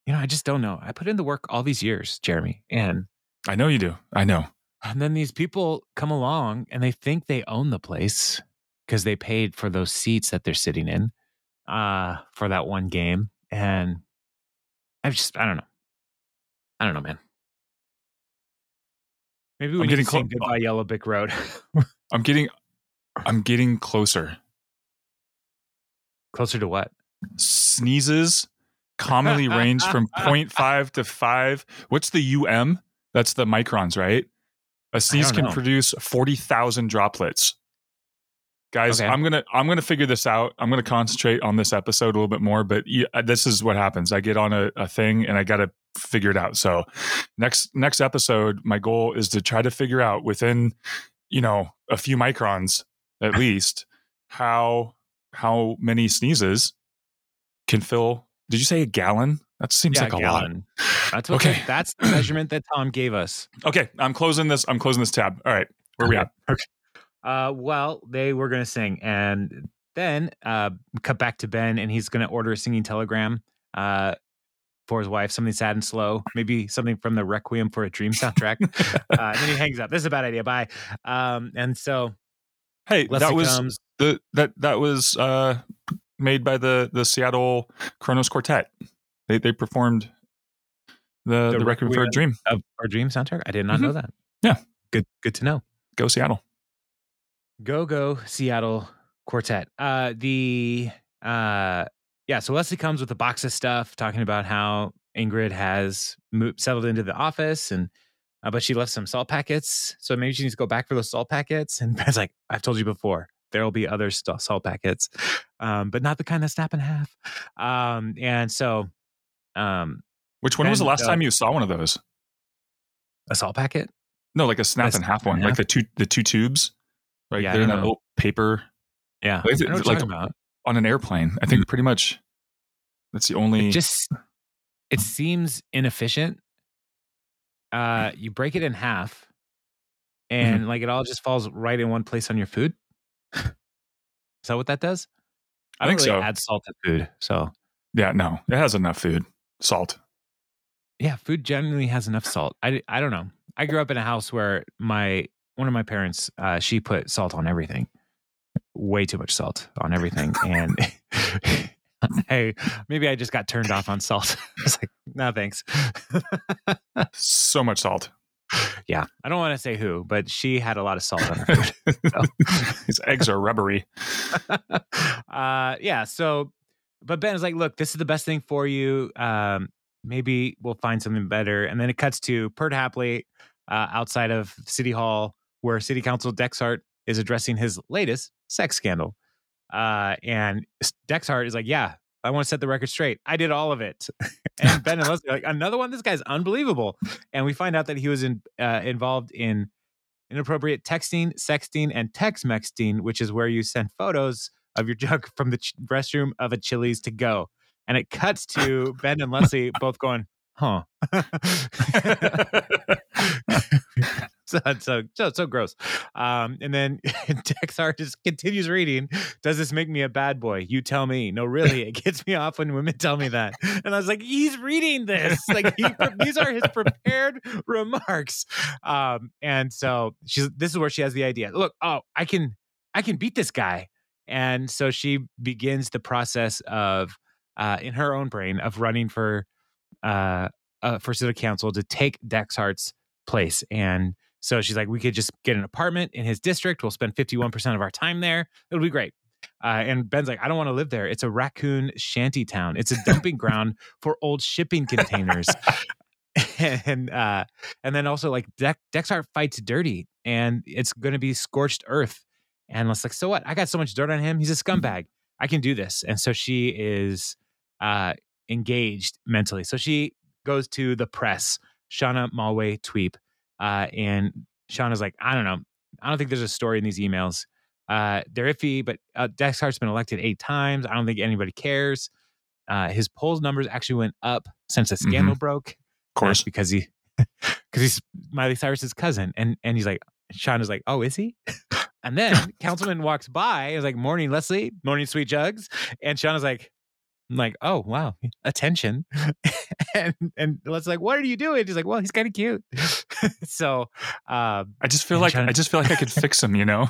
you know, I just don't know. I put in the work all these years, Jeremy, and i know you do i know and then these people come along and they think they own the place because they paid for those seats that they're sitting in uh, for that one game. And I just, I don't know. I don't know, man. Maybe we I'm need getting to sing Goodbye Yellow Brick Road. (laughs) i'm getting i'm getting closer Closer to what? sneezes commonly range from (laughs) 0.5 to 5 what's the um that's the microns right a sneeze can know. produce 40,000 droplets guys Okay. i'm gonna i'm gonna figure this out i'm gonna concentrate on this episode a little bit more but uh, this is what happens i get on a, a thing and i gotta figure it out so next next episode my goal is to try to figure out within you know a few microns at (laughs) least how how many sneezes can fill did you say a gallon that seems yeah, like a lot gallon. That's what Okay. that's the (clears throat) measurement that Tom gave us. okay i'm closing this i'm closing this tab all right where are we Okay. at Uh, well, they were going to sing, and then uh, cut back to Ben, and he's going to order a singing telegram uh, for his wife, something sad and slow, maybe something from the Requiem for a Dream soundtrack. (laughs) uh, and then he hangs up. This is a bad idea. Bye. Um, and so hey Leslie that was comes. the that that was uh made by the the Seattle Kronos Quartet. They they performed the The the, Requiem for a Dream. Of our dream soundtrack. I did not know that. Mm-hmm. Yeah. Good. Good to know. Go Seattle. Go go Seattle Quartet. Uh the uh yeah, so Leslie comes with a box of stuff talking about how Ingrid has moved, settled into the office and uh, but she left some salt packets. So maybe she needs to go back for those salt packets. And (laughs) Ben's like, I've told you before, there will be other st- salt packets, um, but not the kind that snap in half. Um, and so um, Which when was the last uh, time you saw one of those? a salt packet. No, like a snap in half one, like the two the two tubes. right? Yeah, they're in that little paper Yeah. Like, I know what like- about. On an airplane. I think pretty much that's the only It just it seems inefficient. Uh, you break it in half, and like it all just falls right in one place on your food. (laughs) Is that what that does? I don't think really so. Add salt to food, so Yeah, no. It has enough food. Salt. yeah, food generally has enough salt. I I don't know. I grew up in a house where my one of my parents uh, she put salt on everything, way too much salt on everything, and (laughs) hey, maybe I just got turned off on salt. (laughs) It's like no thanks. (laughs) So much salt. Yeah, I don't want to say who, but she had a lot of salt on her food. His eggs are rubbery. uh, yeah. So, but Ben is like, look, this is the best thing for you. Um, maybe we'll find something better. And then it cuts to Perd Hapley uh, outside of City Hall, where City Council Dexhart is addressing his latest sex scandal. Uh, and Dexhart is like, "Yeah, I want to set the record straight. I did all of it." and Ben and Leslie like, "Another one? This guy's unbelievable." And we find out that he was in, uh, involved in inappropriate texting, sexting, and text mexting, which is where you send photos of your junk (laughs) from the ch- restroom of a Chili's to go. And it cuts to Ben and Leslie both going, huh. (laughs) (laughs) so, so, so, so gross. Um, and then (laughs) Dexhart just continues reading. Does this make me a bad boy? You tell me. No, really, it gets me off when women tell me that. And I was like, he's reading this. Like he, these are his prepared remarks. Um, and so she's. This is where she has the idea. Look, oh, I can, I can beat this guy. And so she begins the process of, uh, in her own brain, of running for, uh, uh for city council to take Dexhart's place and so she's like, we could just get an apartment in his district. We'll spend 51% of our time there. It'll be great. Uh, and Ben's like, I don't want to live there. It's a raccoon shanty town. It's a dumping (laughs) ground for old shipping containers. (laughs) and uh, and then also like De- Dexhart fights dirty, and it's going to be scorched earth. And it's like, so what? I got so much dirt on him. He's a scumbag. I can do this. And so she is uh, engaged mentally. So she goes to the press, Shauna Malwae Tweep, uh, and Shauna's like, I don't know. I don't think there's a story in these emails. Uh, they're iffy, but uh, Dexhart's been elected eight times. I don't think anybody cares. Uh, his polls numbers actually went up since the scandal mm-hmm. broke. Of course, because he (laughs) because he's Miley Cyrus's cousin, and and he's like, Shauna's like, oh, is he? and then (laughs) Councilman walks by. He's like, morning, Leslie. Morning, sweet jugs. And Shauna's like, I'm like, oh wow, attention. (laughs) and and let's like, what are you doing? He's like, well, he's kind of cute. (laughs) so um, I just feel like to... I just feel like I could fix him, you know?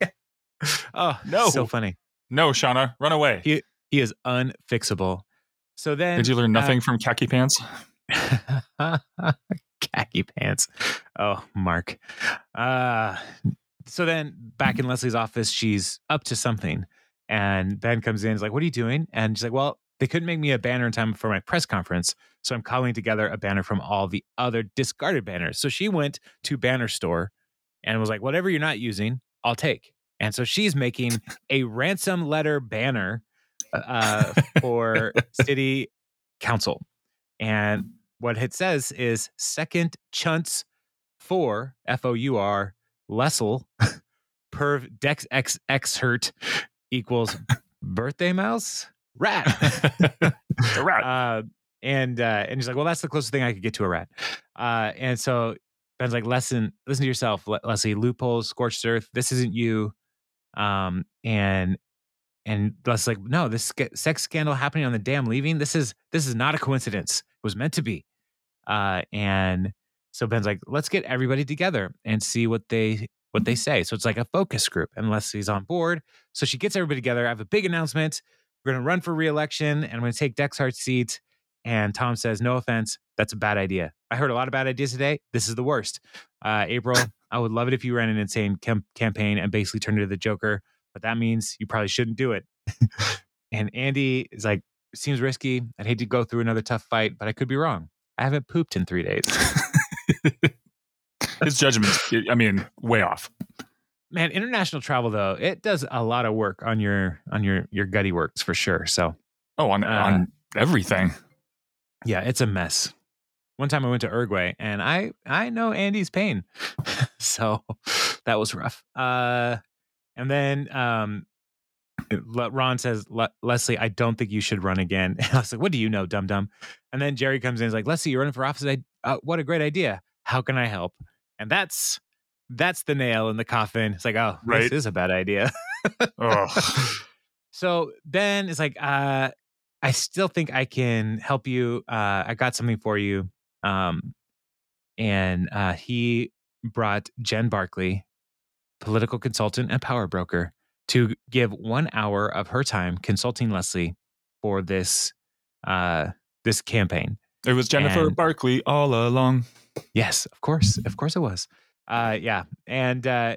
(laughs) oh no, so funny. No, Shauna, run away. He he is unfixable. So then, did you learn uh, nothing uh, from khaki pants? khaki pants. Oh, Mark. Uh, so then, back in Leslie's office, she's up to something and Ben comes in, he's like, What are you doing? And she's like, Well, they couldn't make me a banner in time for my press conference. So I'm calling together a banner from all the other discarded banners. So she went to Banner Store and was like, Whatever you're not using, I'll take. And so she's making a ransom letter banner uh, for (laughs) city council. And what it says is second chunts for F O U R Lessel (laughs) perv dex x x hurt equals birthday mouse rat. (laughs) a rat. Uh, and uh, and he's like, well, that's the closest thing I could get to a rat. Uh, and so Ben's like, listen, listen to yourself, Leslie. Loopholes, scorched earth. This isn't you. Um, and and Leslie's like, no, this sex scandal happening on the damn leaving. This is this is not a coincidence. It was meant to be. Uh, and so Ben's like, let's get everybody together and see what they what they say. So it's like a focus group, unless he's on board. So she gets everybody together. I have a big announcement. We're going to run for reelection and I'm going to take Dexhart's seat. And Tom says, No offense, that's a bad idea. I heard a lot of bad ideas today. This is the worst. Uh, April, (laughs) I would love it if you ran an insane cam- campaign and basically turned into the Joker, but that means you probably shouldn't do it. (laughs) and Andy is like, Seems risky. I'd hate to go through another tough fight, but I could be wrong. I haven't pooped in three days. (laughs) his judgment, I mean, way off. Man, international travel though, it does a lot of work on your on your your gutty works for sure. So, oh, on uh, on everything. Yeah, it's a mess. One time I went to Uruguay and I I know Andy's pain. (laughs) so, that was rough. Uh and then um Ron says, Leslie, I don't think you should run again. And (laughs) I was like, what do you know, dum dum? And then Jerry comes in and is like, Leslie, you're running for office. I, uh, what a great idea. How can I help? And that's that's the nail in the coffin. It's like, oh, right. this is a bad idea. (laughs) so Ben is like, uh, I still think I can help you. Uh, I got something for you. Um, and uh, he brought Jen Barkley, political consultant and power broker, to give one hour of her time consulting Leslie for this uh, this campaign. It was Jennifer and, Barkley all along. Yes, of course, of course it was. Uh, yeah, and uh,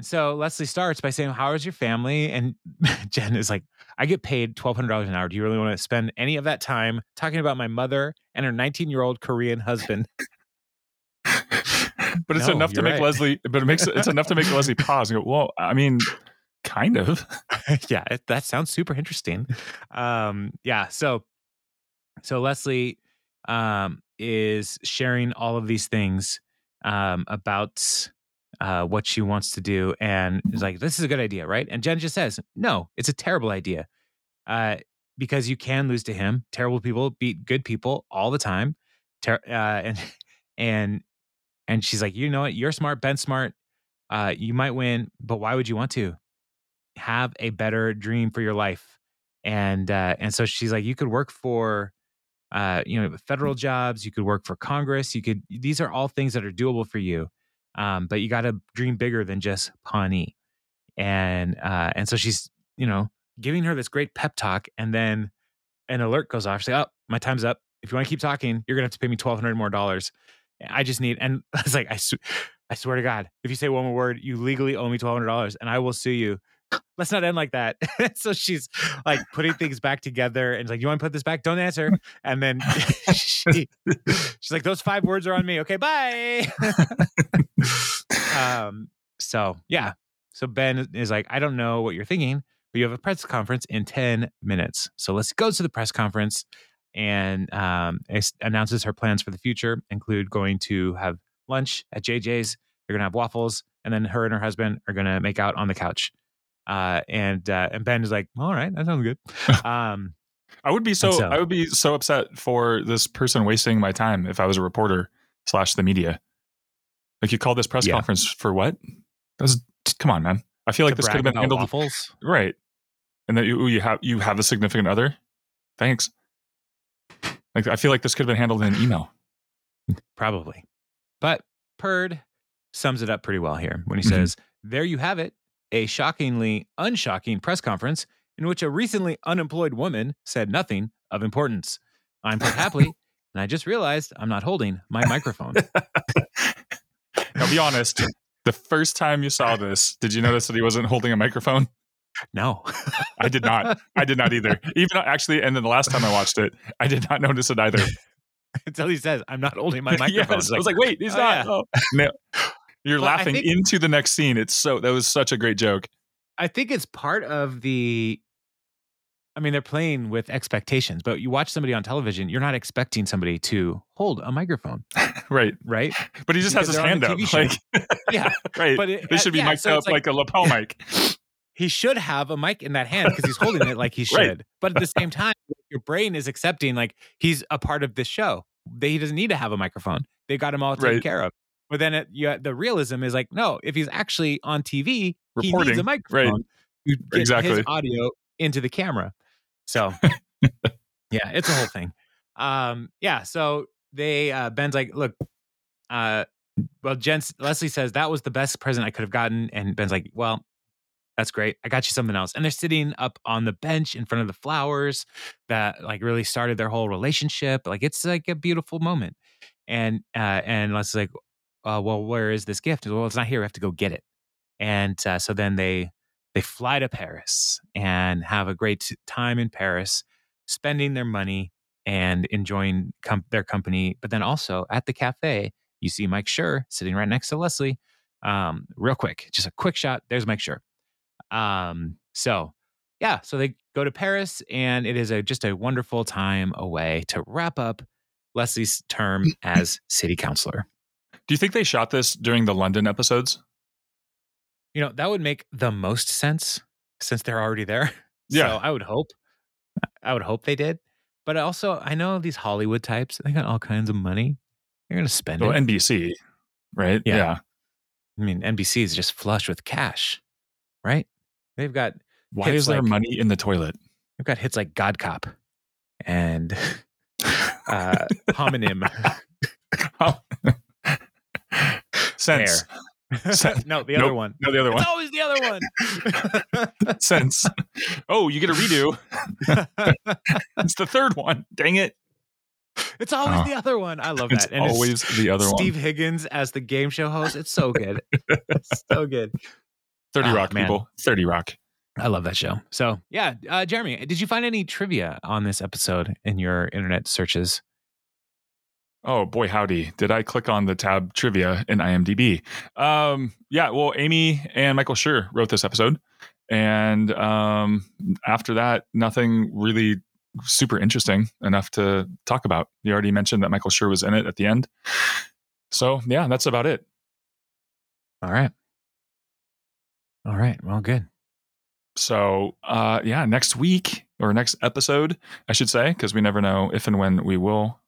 so Leslie starts by saying, How is your family? And (laughs) Jen is like, I get paid $1,200 an hour. Do you really want to spend any of that time talking about my mother and her 19 year old Korean husband? (laughs) but it's No, enough to make right. Leslie. But it makes it's enough to make Leslie (laughs) pause and go, "Well, I mean, kind of." yeah, it, that sounds super interesting. Um, yeah, so so Leslie um, is sharing all of these things um, about uh, what she wants to do, and is like, "This is a good idea, right?" And Jen just says, "No, it's a terrible idea, uh, because you can lose to him. Terrible people beat good people all the time, Ter- uh, and (laughs) and and she's like, you know what? You're smart, Ben's smart. Uh, you might win, but why would you want to?" have a better dream for your life and uh and so she's like you could work for uh you know federal jobs you could work for congress you could these are all things that are doable for you um but you got to dream bigger than just pawnee. And uh and so she's you know giving her this great pep talk and then an alert goes off she's like oh my time's up. If you want to keep talking you're gonna have to pay me 1200 more dollars. I just need and (laughs) i was like i, I swear to god if you say one more word you legally owe me 1200 dollars and i will sue you (laughs) let's not end like that. (laughs) so she's like putting things back together and like, you want to put this back? Don't answer. And then (laughs) she, she's like, those five words are on me. Okay, bye. um, so yeah. So Ben is like, I don't know what you're thinking, but you have a press conference in 10 minutes. So let's go to the press conference and um, es- announces her plans for the future include going to have lunch at JJ's. They're going to have waffles. And then her and her husband are going to make out on the couch. Uh, and uh, and Ben is like, all right, that sounds good. (laughs) Um, I would be so, so- I would be so upset for this person wasting my time if I was a reporter slash the media. Like you called this press Yeah. conference for what? That was come on, man. I feel like this could have been handled waffles. right. And that you, you have you have a significant other. Thanks. Like I feel like this could have been handled in an email. (laughs) Probably. But Perd sums it up pretty well here when he Mhm. says, There you have it, a shockingly unshocking press conference in which a recently unemployed woman said nothing of importance. I'm Perd Hapley, (laughs) and I just realized I'm not holding my microphone. (laughs) I'll be honest. The first time you saw this, did you notice that he wasn't holding a microphone? No. I did not. I did not either. Even actually, and then the last time I watched it, I did not notice it either. (laughs) Until he says, I'm not holding my microphone. yes, I was like, wait, he's oh, not. yeah. Oh. No. You're But laughing think- into the next scene. It's so that was such a great joke. I think it's part of the. I mean, they're playing with expectations, but you watch somebody on television, you're not expecting somebody to hold a microphone, (laughs) Right. right? But he just has his hand up. Like (laughs) Yeah. (laughs) right. But it, this should be yeah, mic'd so up it's like, a lapel mic. he should have a mic in that hand because he's holding it like he should. Right. But at the same time, your brain is accepting like he's a part of this show. They, he doesn't need to have a microphone. They got him all taken Right. care of. But then it, you, the realism is like, no, if he's actually on TV, he needs a microphone. You get Exactly. his audio into the camera. So, (laughs) yeah, it's a whole thing. Um, yeah. So they uh, Ben's like, look, uh, well, Jen Leslie says that was the best present I could have gotten, and Ben's like, well, that's great. I got you something else. And they're sitting up on the bench in front of the flowers that like really started their whole relationship. Like it's like a beautiful moment. And uh, and Leslie's like, uh, well, where is this gift? Well, it's not here. We have to go get it. And uh, so then they they fly to Paris and have a great time in Paris, spending their money and enjoying com- their company. But then also at the cafe, you see Mike Schur sitting right next to Leslie. Um, real quick, just a quick shot. There's Mike Schur. Um, so yeah, so they go to Paris, and it is a just a wonderful time away to wrap up Leslie's term (clears throat) as city councilor. Do you think they shot this during the London episodes? You know, that would make the most sense since they're already there. (laughs) Yeah. So I would hope. I would hope they did. But also, I know these Hollywood types, they got all kinds of money. They're going to spend Well, it. NBC, right? Yeah. I mean, NBC is just flush with cash, right? They've got Why is there like- money in the toilet? they've got hits like God Cop and (laughs) uh (laughs) homonym Sense. (laughs) Sen- (laughs) no, the Nope. other one. No, the other one. It's always the other one. (laughs) Sense. Oh, you get a redo. it's the third one. Dang it. it's always Oh. the other one. I love It's that. And it's always the other Steve one. Steve Higgins as the game show host. It's so good. it's so good. 30 Ah, Rock, man. people. 30 Rock. I love that show. So yeah, uh, Jeremy, did you find any trivia on this episode in your internet searches? Oh boy, howdy! Did I click on the tab trivia in IMDb? Um, yeah. Well, Amy and Michael Schur wrote this episode, and um, after that, nothing really super interesting enough to talk about. You already mentioned that Michael Schur was in it at the end, so yeah, that's about it. All right. All right. Well, good. So, uh, yeah, next week or next episode, I should say, because we never know if and when we will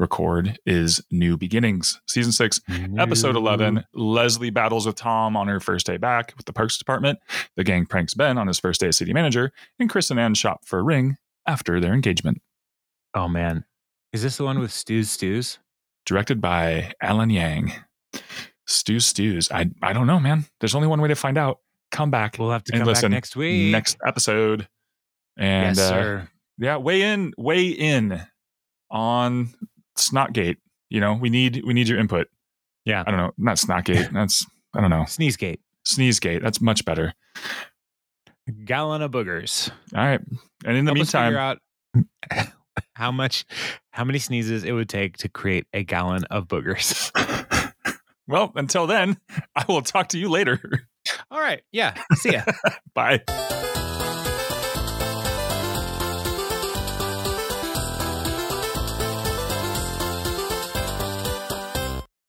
record, is New Beginnings, season six, episode 11. Leslie battles with Tom on her first day back with the Parks Department. The gang pranks Ben on his first day as city manager, and Chris and Ann shop for a ring after their engagement. Oh man, is this the one with Stews Stews? Directed by Alan Yang. Stews Stews. I, I don't know, man. There's only one way to find out. Come back We'll have to come back listen next week. next episode. And yes, uh, yeah weigh in weigh in on snotgate you know we need we need your input Yeah. i don't know not snotgate (laughs) that's i don't know Sneezegate. sneezegate that's much better Gallon of boogers. all right and in the Help meantime out (laughs) how much, how many sneezes it would take to create a gallon of boogers. (laughs) well until then i will talk to you later All right. Yeah. See ya. bye